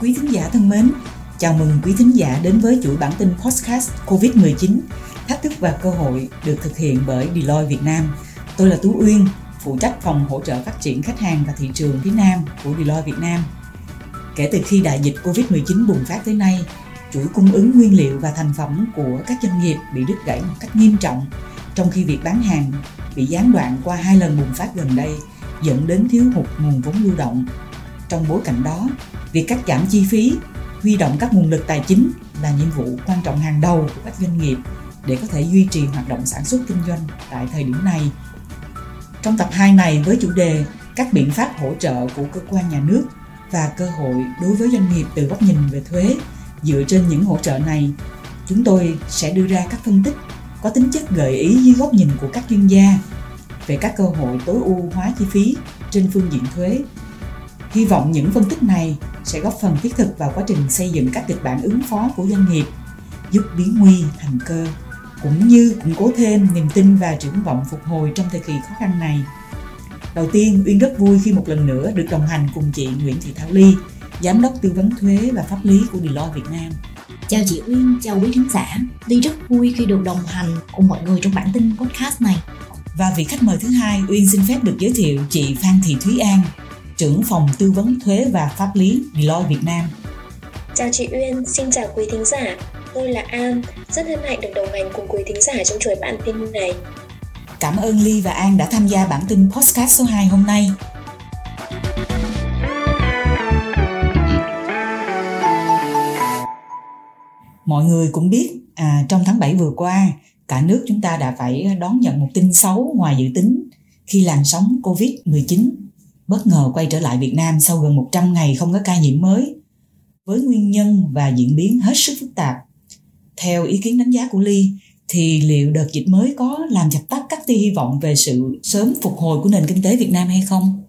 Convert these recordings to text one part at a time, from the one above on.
Quý thính giả thân mến, chào mừng quý thính giả đến với chuỗi bản tin podcast COVID-19, thách thức và cơ hội được thực hiện bởi Deloitte Việt Nam. Tôi là Tú Uyên, phụ trách phòng hỗ trợ phát triển khách hàng và thị trường phía Nam của Deloitte Việt Nam. Kể từ khi đại dịch Covid-19 bùng phát tới nay, chuỗi cung ứng nguyên liệu và thành phẩm của các doanh nghiệp bị đứt gãy một cách nghiêm trọng, trong khi việc bán hàng bị gián đoạn qua hai lần bùng phát gần đây, dẫn đến thiếu hụt nguồn vốn lưu động. Trong bối cảnh đó, việc cắt giảm chi phí, huy động các nguồn lực tài chính là nhiệm vụ quan trọng hàng đầu của các doanh nghiệp để có thể duy trì hoạt động sản xuất kinh doanh tại thời điểm này. Trong tập 2 này với chủ đề các biện pháp hỗ trợ của cơ quan nhà nước và cơ hội đối với doanh nghiệp từ góc nhìn về thuế dựa trên những hỗ trợ này chúng tôi sẽ đưa ra các phân tích có tính chất gợi ý dưới góc nhìn của các chuyên gia về các cơ hội tối ưu hóa chi phí trên phương diện thuế hy vọng những phân tích này sẽ góp phần thiết thực vào quá trình xây dựng các kịch bản ứng phó của doanh nghiệp giúp biến nguy thành cơ cũng như củng cố thêm niềm tin và triển vọng phục hồi trong thời kỳ khó khăn này Đầu tiên, Uyên rất vui khi một lần nữa được đồng hành cùng chị Nguyễn Thị Thảo Ly, Giám đốc tư vấn thuế và pháp lý của Deloitte Việt Nam. Chào chị Uyên, chào quý khán giả. Ly rất vui khi được đồng hành cùng mọi người trong bản tin podcast này. Và vị khách mời thứ hai, Uyên xin phép được giới thiệu chị Phan Thị Thúy An, trưởng phòng tư vấn thuế và pháp lý Deloitte Việt Nam. Chào chị Uyên, xin chào quý thính giả. Tôi là An, rất hân hạnh được đồng hành cùng quý thính giả trong chuỗi bản tin này. Cảm ơn Ly và An đã tham gia bản tin podcast số 2 hôm nay. Mọi người cũng biết à, trong tháng 7 vừa qua, cả nước chúng ta đã phải đón nhận một tin xấu ngoài dự tính khi làn sóng Covid-19 bất ngờ quay trở lại Việt Nam sau gần 100 ngày không có ca nhiễm mới với nguyên nhân và diễn biến hết sức phức tạp. Theo ý kiến đánh giá của Ly, thì liệu đợt dịch mới có làm dập tắt các tia hy vọng về sự sớm phục hồi của nền kinh tế Việt Nam hay không?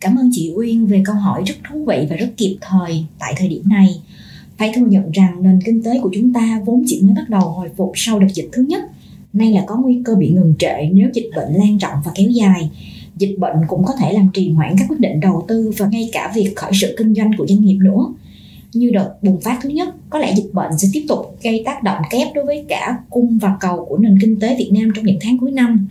Cảm ơn chị Uyên về câu hỏi rất thú vị và rất kịp thời tại thời điểm này. Phải thừa nhận rằng nền kinh tế của chúng ta vốn chỉ mới bắt đầu hồi phục sau đợt dịch thứ nhất, nay là có nguy cơ bị ngừng trệ nếu dịch bệnh lan rộng và kéo dài. Dịch bệnh cũng có thể làm trì hoãn các quyết định đầu tư và ngay cả việc khởi sự kinh doanh của doanh nghiệp nữa như đợt bùng phát thứ nhất, có lẽ dịch bệnh sẽ tiếp tục gây tác động kép đối với cả cung và cầu của nền kinh tế Việt Nam trong những tháng cuối năm.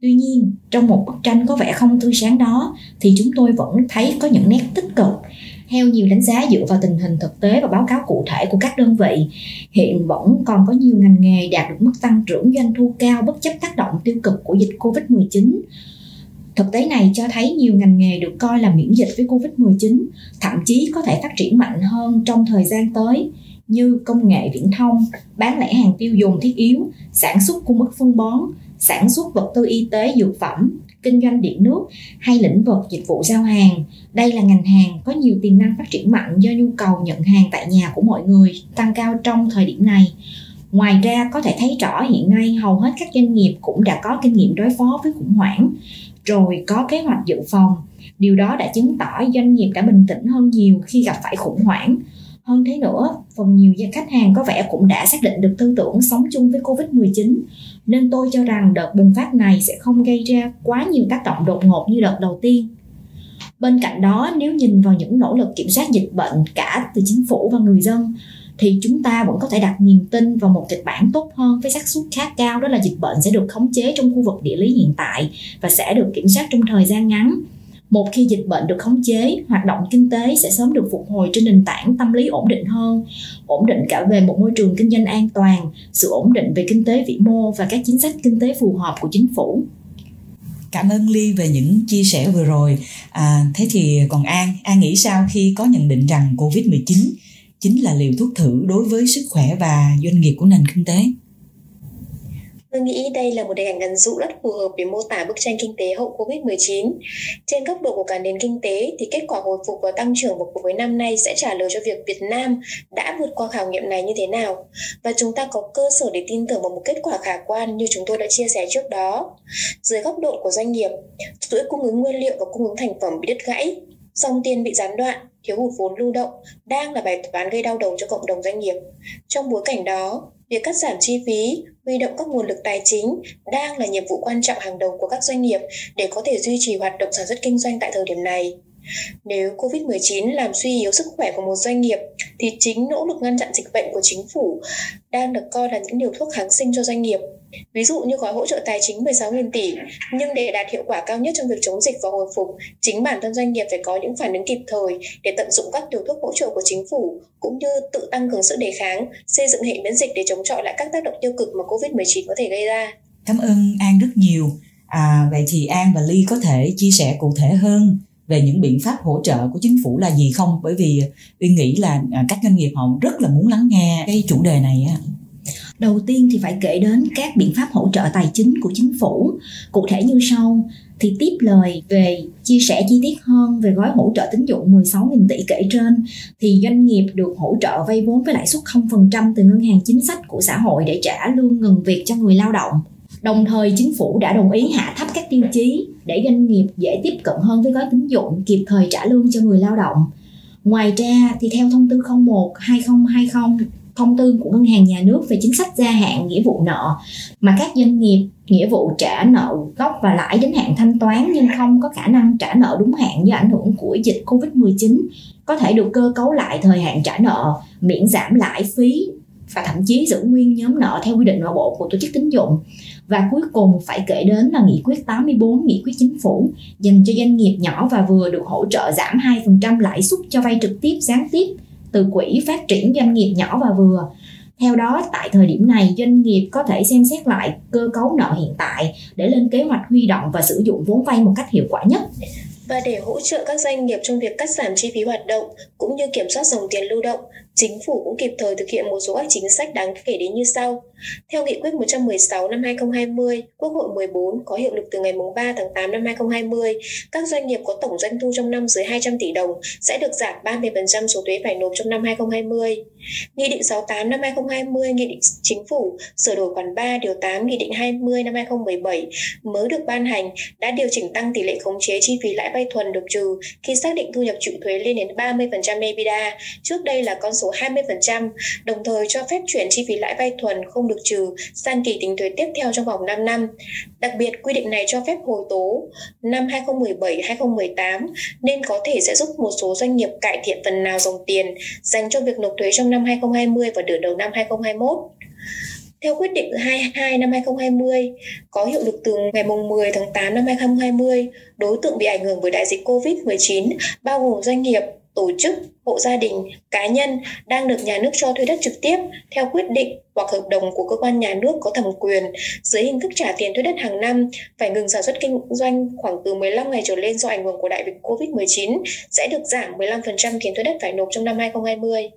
Tuy nhiên, trong một bức tranh có vẻ không tươi sáng đó thì chúng tôi vẫn thấy có những nét tích cực. Theo nhiều đánh giá dựa vào tình hình thực tế và báo cáo cụ thể của các đơn vị, hiện vẫn còn có nhiều ngành nghề đạt được mức tăng trưởng doanh thu cao bất chấp tác động tiêu cực của dịch Covid-19 Thực tế này cho thấy nhiều ngành nghề được coi là miễn dịch với Covid-19, thậm chí có thể phát triển mạnh hơn trong thời gian tới như công nghệ viễn thông, bán lẻ hàng tiêu dùng thiết yếu, sản xuất cung ứng phân bón, sản xuất vật tư y tế dược phẩm, kinh doanh điện nước hay lĩnh vực dịch vụ giao hàng. Đây là ngành hàng có nhiều tiềm năng phát triển mạnh do nhu cầu nhận hàng tại nhà của mọi người tăng cao trong thời điểm này. Ngoài ra, có thể thấy rõ hiện nay hầu hết các doanh nghiệp cũng đã có kinh nghiệm đối phó với khủng hoảng, rồi có kế hoạch dự phòng điều đó đã chứng tỏ doanh nghiệp đã bình tĩnh hơn nhiều khi gặp phải khủng hoảng hơn thế nữa, phần nhiều khách hàng có vẻ cũng đã xác định được tư tưởng sống chung với covid 19 nên tôi cho rằng đợt bùng phát này sẽ không gây ra quá nhiều tác động đột ngột như đợt đầu tiên. Bên cạnh đó, nếu nhìn vào những nỗ lực kiểm soát dịch bệnh cả từ chính phủ và người dân, thì chúng ta vẫn có thể đặt niềm tin vào một kịch bản tốt hơn với xác suất khá cao, đó là dịch bệnh sẽ được khống chế trong khu vực địa lý hiện tại và sẽ được kiểm soát trong thời gian ngắn một khi dịch bệnh được khống chế hoạt động kinh tế sẽ sớm được phục hồi trên nền tảng tâm lý ổn định hơn ổn định cả về một môi trường kinh doanh an toàn sự ổn định về kinh tế vĩ mô và các chính sách kinh tế phù hợp của chính phủ. Cảm ơn ly về những chia sẻ vừa rồi. À, thế thì còn an an nghĩ sao khi có nhận định rằng covid 19 chính là liều thuốc thử đối với sức khỏe và doanh nghiệp của nền kinh tế? Tôi nghĩ đây là một hình ảnh ẩn dụ rất phù hợp để mô tả bức tranh kinh tế hậu Covid-19. Trên góc độ của cả nền kinh tế thì kết quả hồi phục và tăng trưởng của cuối năm nay sẽ trả lời cho việc Việt Nam đã vượt qua khảo nghiệm này như thế nào. Và chúng ta có cơ sở để tin tưởng vào một kết quả khả quan như chúng tôi đã chia sẻ trước đó. Dưới góc độ của doanh nghiệp, chuỗi cung ứng nguyên liệu và cung ứng thành phẩm bị đứt gãy, dòng tiền bị gián đoạn thiếu hụt vốn lưu động đang là bài toán gây đau đầu cho cộng đồng doanh nghiệp. Trong bối cảnh đó, việc cắt giảm chi phí, huy động các nguồn lực tài chính đang là nhiệm vụ quan trọng hàng đầu của các doanh nghiệp để có thể duy trì hoạt động sản xuất kinh doanh tại thời điểm này. Nếu COVID-19 làm suy yếu sức khỏe của một doanh nghiệp thì chính nỗ lực ngăn chặn dịch bệnh của chính phủ đang được coi là những điều thuốc kháng sinh cho doanh nghiệp. Ví dụ như gói hỗ trợ tài chính 16.000 tỷ, nhưng để đạt hiệu quả cao nhất trong việc chống dịch và hồi phục, chính bản thân doanh nghiệp phải có những phản ứng kịp thời để tận dụng các điều thuốc hỗ trợ của chính phủ, cũng như tự tăng cường sức đề kháng, xây dựng hệ miễn dịch để chống chọi lại các tác động tiêu cực mà COVID-19 có thể gây ra. Cảm ơn An rất nhiều. À, vậy thì An và Ly có thể chia sẻ cụ thể hơn về những biện pháp hỗ trợ của chính phủ là gì không bởi vì uyên nghĩ là à, các doanh nghiệp họ rất là muốn lắng nghe cái chủ đề này á đầu tiên thì phải kể đến các biện pháp hỗ trợ tài chính của chính phủ cụ thể như sau, thì tiếp lời về chia sẻ chi tiết hơn về gói hỗ trợ tín dụng 16.000 tỷ kể trên, thì doanh nghiệp được hỗ trợ vay vốn với lãi suất 0% từ ngân hàng chính sách của xã hội để trả lương ngừng việc cho người lao động Đồng thời, chính phủ đã đồng ý hạ thấp các tiêu chí để doanh nghiệp dễ tiếp cận hơn với gói tín dụng, kịp thời trả lương cho người lao động. Ngoài ra, thì theo thông tư 01 2020 thông tư của ngân hàng nhà nước về chính sách gia hạn nghĩa vụ nợ mà các doanh nghiệp nghĩa vụ trả nợ gốc và lãi đến hạn thanh toán nhưng không có khả năng trả nợ đúng hạn do ảnh hưởng của dịch Covid-19 có thể được cơ cấu lại thời hạn trả nợ, miễn giảm lãi phí và thậm chí giữ nguyên nhóm nợ theo quy định nội bộ của tổ chức tín dụng. Và cuối cùng phải kể đến là nghị quyết 84 nghị quyết chính phủ dành cho doanh nghiệp nhỏ và vừa được hỗ trợ giảm 2% lãi suất cho vay trực tiếp gián tiếp từ quỹ phát triển doanh nghiệp nhỏ và vừa. Theo đó, tại thời điểm này, doanh nghiệp có thể xem xét lại cơ cấu nợ hiện tại để lên kế hoạch huy động và sử dụng vốn vay một cách hiệu quả nhất. Và để hỗ trợ các doanh nghiệp trong việc cắt giảm chi phí hoạt động cũng như kiểm soát dòng tiền lưu động, chính phủ cũng kịp thời thực hiện một số các chính sách đáng kể đến như sau. Theo nghị quyết 116 năm 2020, Quốc hội 14 có hiệu lực từ ngày 3 tháng 8 năm 2020, các doanh nghiệp có tổng doanh thu trong năm dưới 200 tỷ đồng sẽ được giảm 30% số thuế phải nộp trong năm 2020. Nghị định 68 năm 2020, Nghị định Chính phủ sửa đổi khoản 3 điều 8 Nghị định 20 năm 2017 mới được ban hành đã điều chỉnh tăng tỷ lệ khống chế chi phí lãi vay thuần được trừ khi xác định thu nhập chịu thuế lên đến 30% EBITDA, trước đây là con số 20%, đồng thời cho phép chuyển chi phí lãi vay thuần không được trừ sang kỳ tính thuế tiếp theo trong vòng 5 năm. Đặc biệt, quy định này cho phép hồi tố năm 2017-2018 nên có thể sẽ giúp một số doanh nghiệp cải thiện phần nào dòng tiền dành cho việc nộp thuế trong năm 2020 và nửa đầu năm 2021. Theo quyết định 22 năm 2020 có hiệu lực từ ngày 10 tháng 8 năm 2020, đối tượng bị ảnh hưởng bởi đại dịch COVID-19 bao gồm doanh nghiệp, tổ chức, hộ gia đình, cá nhân đang được nhà nước cho thuê đất trực tiếp theo quyết định hoặc hợp đồng của cơ quan nhà nước có thẩm quyền dưới hình thức trả tiền thuê đất hàng năm phải ngừng sản xuất kinh doanh khoảng từ 15 ngày trở lên do ảnh hưởng của đại dịch Covid-19 sẽ được giảm 15% tiền thuê đất phải nộp trong năm 2020.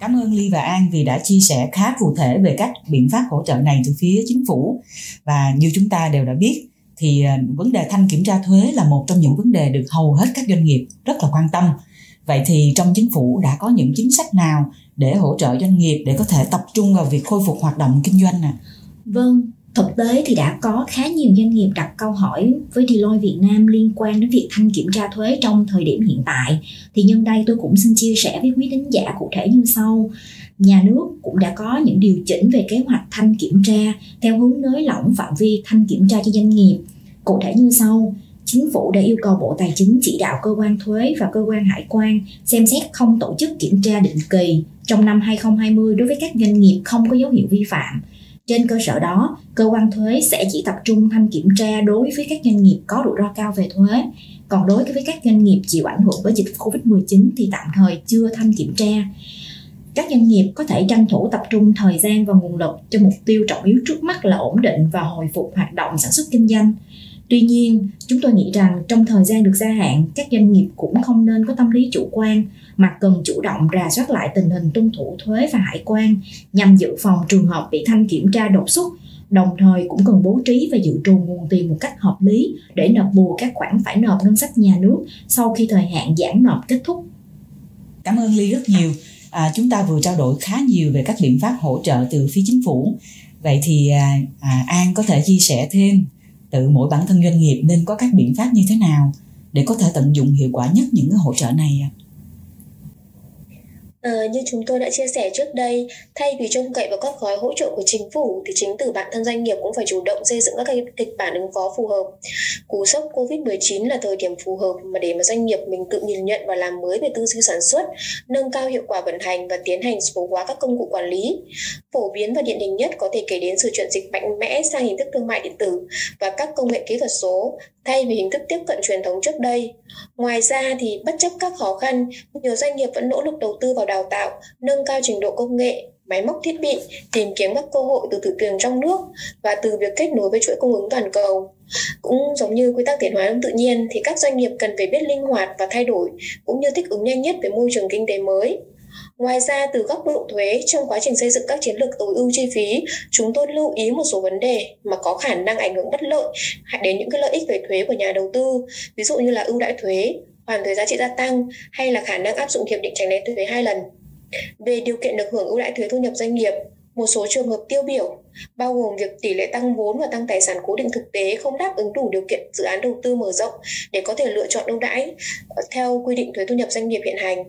Cảm ơn Ly và An vì đã chia sẻ khá cụ thể về các biện pháp hỗ trợ này từ phía chính phủ và như chúng ta đều đã biết thì à, vấn đề thanh kiểm tra thuế là một trong những vấn đề được hầu hết các doanh nghiệp rất là quan tâm. Vậy thì trong chính phủ đã có những chính sách nào để hỗ trợ doanh nghiệp để có thể tập trung vào việc khôi phục hoạt động kinh doanh à Vâng, Thực tế thì đã có khá nhiều doanh nghiệp đặt câu hỏi với Deloitte Việt Nam liên quan đến việc thanh kiểm tra thuế trong thời điểm hiện tại. Thì nhân đây tôi cũng xin chia sẻ với quý thính giả cụ thể như sau. Nhà nước cũng đã có những điều chỉnh về kế hoạch thanh kiểm tra theo hướng nới lỏng phạm vi thanh kiểm tra cho doanh nghiệp. Cụ thể như sau, chính phủ đã yêu cầu Bộ Tài chính chỉ đạo cơ quan thuế và cơ quan hải quan xem xét không tổ chức kiểm tra định kỳ trong năm 2020 đối với các doanh nghiệp không có dấu hiệu vi phạm trên cơ sở đó, cơ quan thuế sẽ chỉ tập trung thanh kiểm tra đối với các doanh nghiệp có rủi ro cao về thuế. Còn đối với các doanh nghiệp chịu ảnh hưởng bởi dịch Covid-19 thì tạm thời chưa thanh kiểm tra. Các doanh nghiệp có thể tranh thủ tập trung thời gian và nguồn lực cho mục tiêu trọng yếu trước mắt là ổn định và hồi phục hoạt động sản xuất kinh doanh. Tuy nhiên, chúng tôi nghĩ rằng trong thời gian được gia hạn, các doanh nghiệp cũng không nên có tâm lý chủ quan mà cần chủ động rà soát lại tình hình tuân thủ thuế và hải quan nhằm dự phòng trường hợp bị thanh kiểm tra đột xuất đồng thời cũng cần bố trí và dự trù nguồn tiền một cách hợp lý để nộp bù các khoản phải nộp ngân sách nhà nước sau khi thời hạn giãn nộp kết thúc. Cảm ơn Ly rất nhiều. À, chúng ta vừa trao đổi khá nhiều về các biện pháp hỗ trợ từ phía chính phủ. Vậy thì à, à, An có thể chia sẻ thêm tự mỗi bản thân doanh nghiệp nên có các biện pháp như thế nào để có thể tận dụng hiệu quả nhất những cái hỗ trợ này ạ? À? À, như chúng tôi đã chia sẻ trước đây, thay vì trông cậy vào các gói hỗ trợ của chính phủ thì chính từ bản thân doanh nghiệp cũng phải chủ động xây dựng các kịch bản ứng phó phù hợp. Cú sốc Covid-19 là thời điểm phù hợp mà để mà doanh nghiệp mình tự nhìn nhận và làm mới về tư duy sản xuất, nâng cao hiệu quả vận hành và tiến hành số hóa các công cụ quản lý. Phổ biến và điển hình nhất có thể kể đến sự chuyển dịch mạnh mẽ sang hình thức thương mại điện tử và các công nghệ kỹ thuật số thay vì hình thức tiếp cận truyền thống trước đây. Ngoài ra thì bất chấp các khó khăn, nhiều doanh nghiệp vẫn nỗ lực đầu tư vào đào tạo, nâng cao trình độ công nghệ, máy móc thiết bị, tìm kiếm các cơ hội từ thị trường trong nước và từ việc kết nối với chuỗi cung ứng toàn cầu. Cũng giống như quy tắc tiến hóa tự nhiên thì các doanh nghiệp cần phải biết linh hoạt và thay đổi cũng như thích ứng nhanh nhất với môi trường kinh tế mới. Ngoài ra, từ góc độ thuế, trong quá trình xây dựng các chiến lược tối ưu chi phí, chúng tôi lưu ý một số vấn đề mà có khả năng ảnh hưởng bất lợi đến những cái lợi ích về thuế của nhà đầu tư, ví dụ như là ưu đãi thuế, hoàn thuế giá trị gia tăng hay là khả năng áp dụng hiệp định tránh né thuế hai lần. Về điều kiện được hưởng ưu đãi thuế thu nhập doanh nghiệp, một số trường hợp tiêu biểu bao gồm việc tỷ lệ tăng vốn và tăng tài sản cố định thực tế không đáp ứng đủ điều kiện dự án đầu tư mở rộng để có thể lựa chọn ưu đãi ờ, theo quy định thuế thu nhập doanh nghiệp hiện hành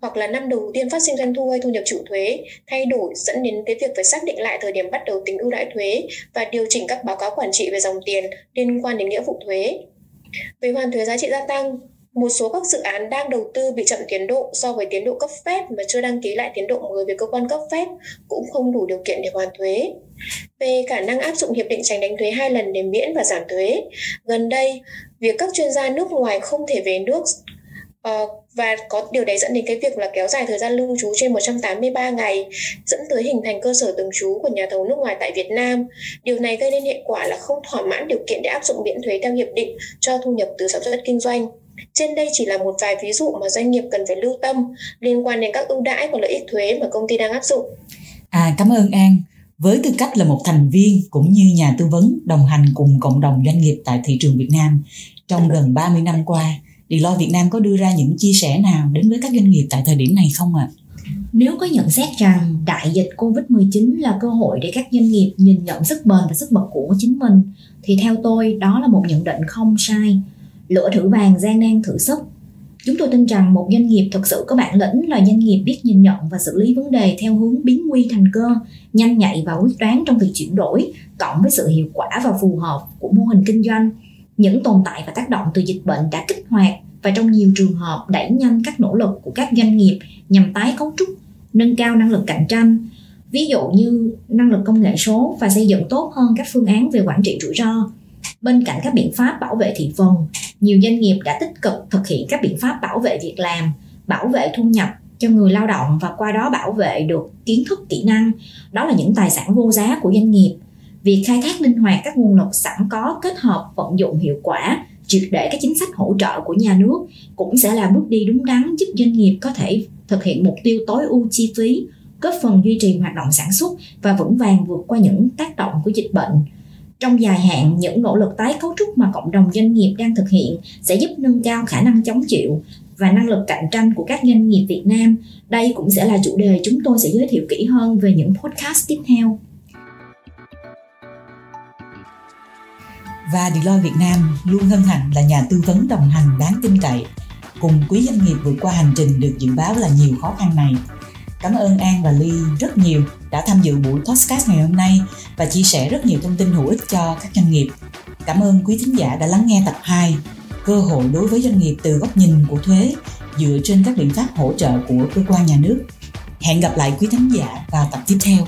hoặc là năm đầu tiên phát sinh doanh thu hay thu nhập chịu thuế thay đổi dẫn đến cái việc phải xác định lại thời điểm bắt đầu tính ưu đãi thuế và điều chỉnh các báo cáo quản trị về dòng tiền liên quan đến nghĩa vụ thuế về hoàn thuế giá trị gia tăng một số các dự án đang đầu tư bị chậm tiến độ so với tiến độ cấp phép mà chưa đăng ký lại tiến độ mới với cơ quan cấp phép cũng không đủ điều kiện để hoàn thuế. Về khả năng áp dụng hiệp định tránh đánh thuế hai lần để miễn và giảm thuế, gần đây việc các chuyên gia nước ngoài không thể về nước ờ, và có điều đấy dẫn đến cái việc là kéo dài thời gian lưu trú trên 183 ngày dẫn tới hình thành cơ sở thường trú của nhà thầu nước ngoài tại Việt Nam. Điều này gây nên hệ quả là không thỏa mãn điều kiện để áp dụng miễn thuế theo hiệp định cho thu nhập từ sản xuất kinh doanh. Trên đây chỉ là một vài ví dụ mà doanh nghiệp cần phải lưu tâm liên quan đến các ưu đãi và lợi ích thuế mà công ty đang áp dụng. À, cảm ơn An. Với tư cách là một thành viên cũng như nhà tư vấn đồng hành cùng cộng đồng doanh nghiệp tại thị trường Việt Nam trong gần 30 năm qua, Deloitte Việt Nam có đưa ra những chia sẻ nào đến với các doanh nghiệp tại thời điểm này không ạ? À? Nếu có nhận xét rằng đại dịch Covid-19 là cơ hội để các doanh nghiệp nhìn nhận sức bền và sức bật của chính mình, thì theo tôi đó là một nhận định không sai lửa thử vàng gian nan thử sức. Chúng tôi tin rằng một doanh nghiệp thực sự có bản lĩnh là doanh nghiệp biết nhìn nhận và xử lý vấn đề theo hướng biến nguy thành cơ, nhanh nhạy và quyết đoán trong việc chuyển đổi, cộng với sự hiệu quả và phù hợp của mô hình kinh doanh. Những tồn tại và tác động từ dịch bệnh đã kích hoạt và trong nhiều trường hợp đẩy nhanh các nỗ lực của các doanh nghiệp nhằm tái cấu trúc, nâng cao năng lực cạnh tranh. Ví dụ như năng lực công nghệ số và xây dựng tốt hơn các phương án về quản trị rủi ro. Bên cạnh các biện pháp bảo vệ thị phần nhiều doanh nghiệp đã tích cực thực hiện các biện pháp bảo vệ việc làm, bảo vệ thu nhập cho người lao động và qua đó bảo vệ được kiến thức, kỹ năng. Đó là những tài sản vô giá của doanh nghiệp. Việc khai thác linh hoạt các nguồn lực sẵn có kết hợp vận dụng hiệu quả, triệt để các chính sách hỗ trợ của nhà nước cũng sẽ là bước đi đúng đắn giúp doanh nghiệp có thể thực hiện mục tiêu tối ưu chi phí, góp phần duy trì hoạt động sản xuất và vững vàng vượt qua những tác động của dịch bệnh trong dài hạn, những nỗ lực tái cấu trúc mà cộng đồng doanh nghiệp đang thực hiện sẽ giúp nâng cao khả năng chống chịu và năng lực cạnh tranh của các doanh nghiệp Việt Nam. Đây cũng sẽ là chủ đề chúng tôi sẽ giới thiệu kỹ hơn về những podcast tiếp theo. Và Deloitte Việt Nam luôn hân hạnh là nhà tư vấn đồng hành đáng tin cậy cùng quý doanh nghiệp vượt qua hành trình được dự báo là nhiều khó khăn này Cảm ơn An và Ly rất nhiều đã tham dự buổi podcast ngày hôm nay và chia sẻ rất nhiều thông tin hữu ích cho các doanh nghiệp. Cảm ơn quý thính giả đã lắng nghe tập 2 cơ hội đối với doanh nghiệp từ góc nhìn của thuế dựa trên các biện pháp hỗ trợ của cơ quan nhà nước. Hẹn gặp lại quý thính giả vào tập tiếp theo.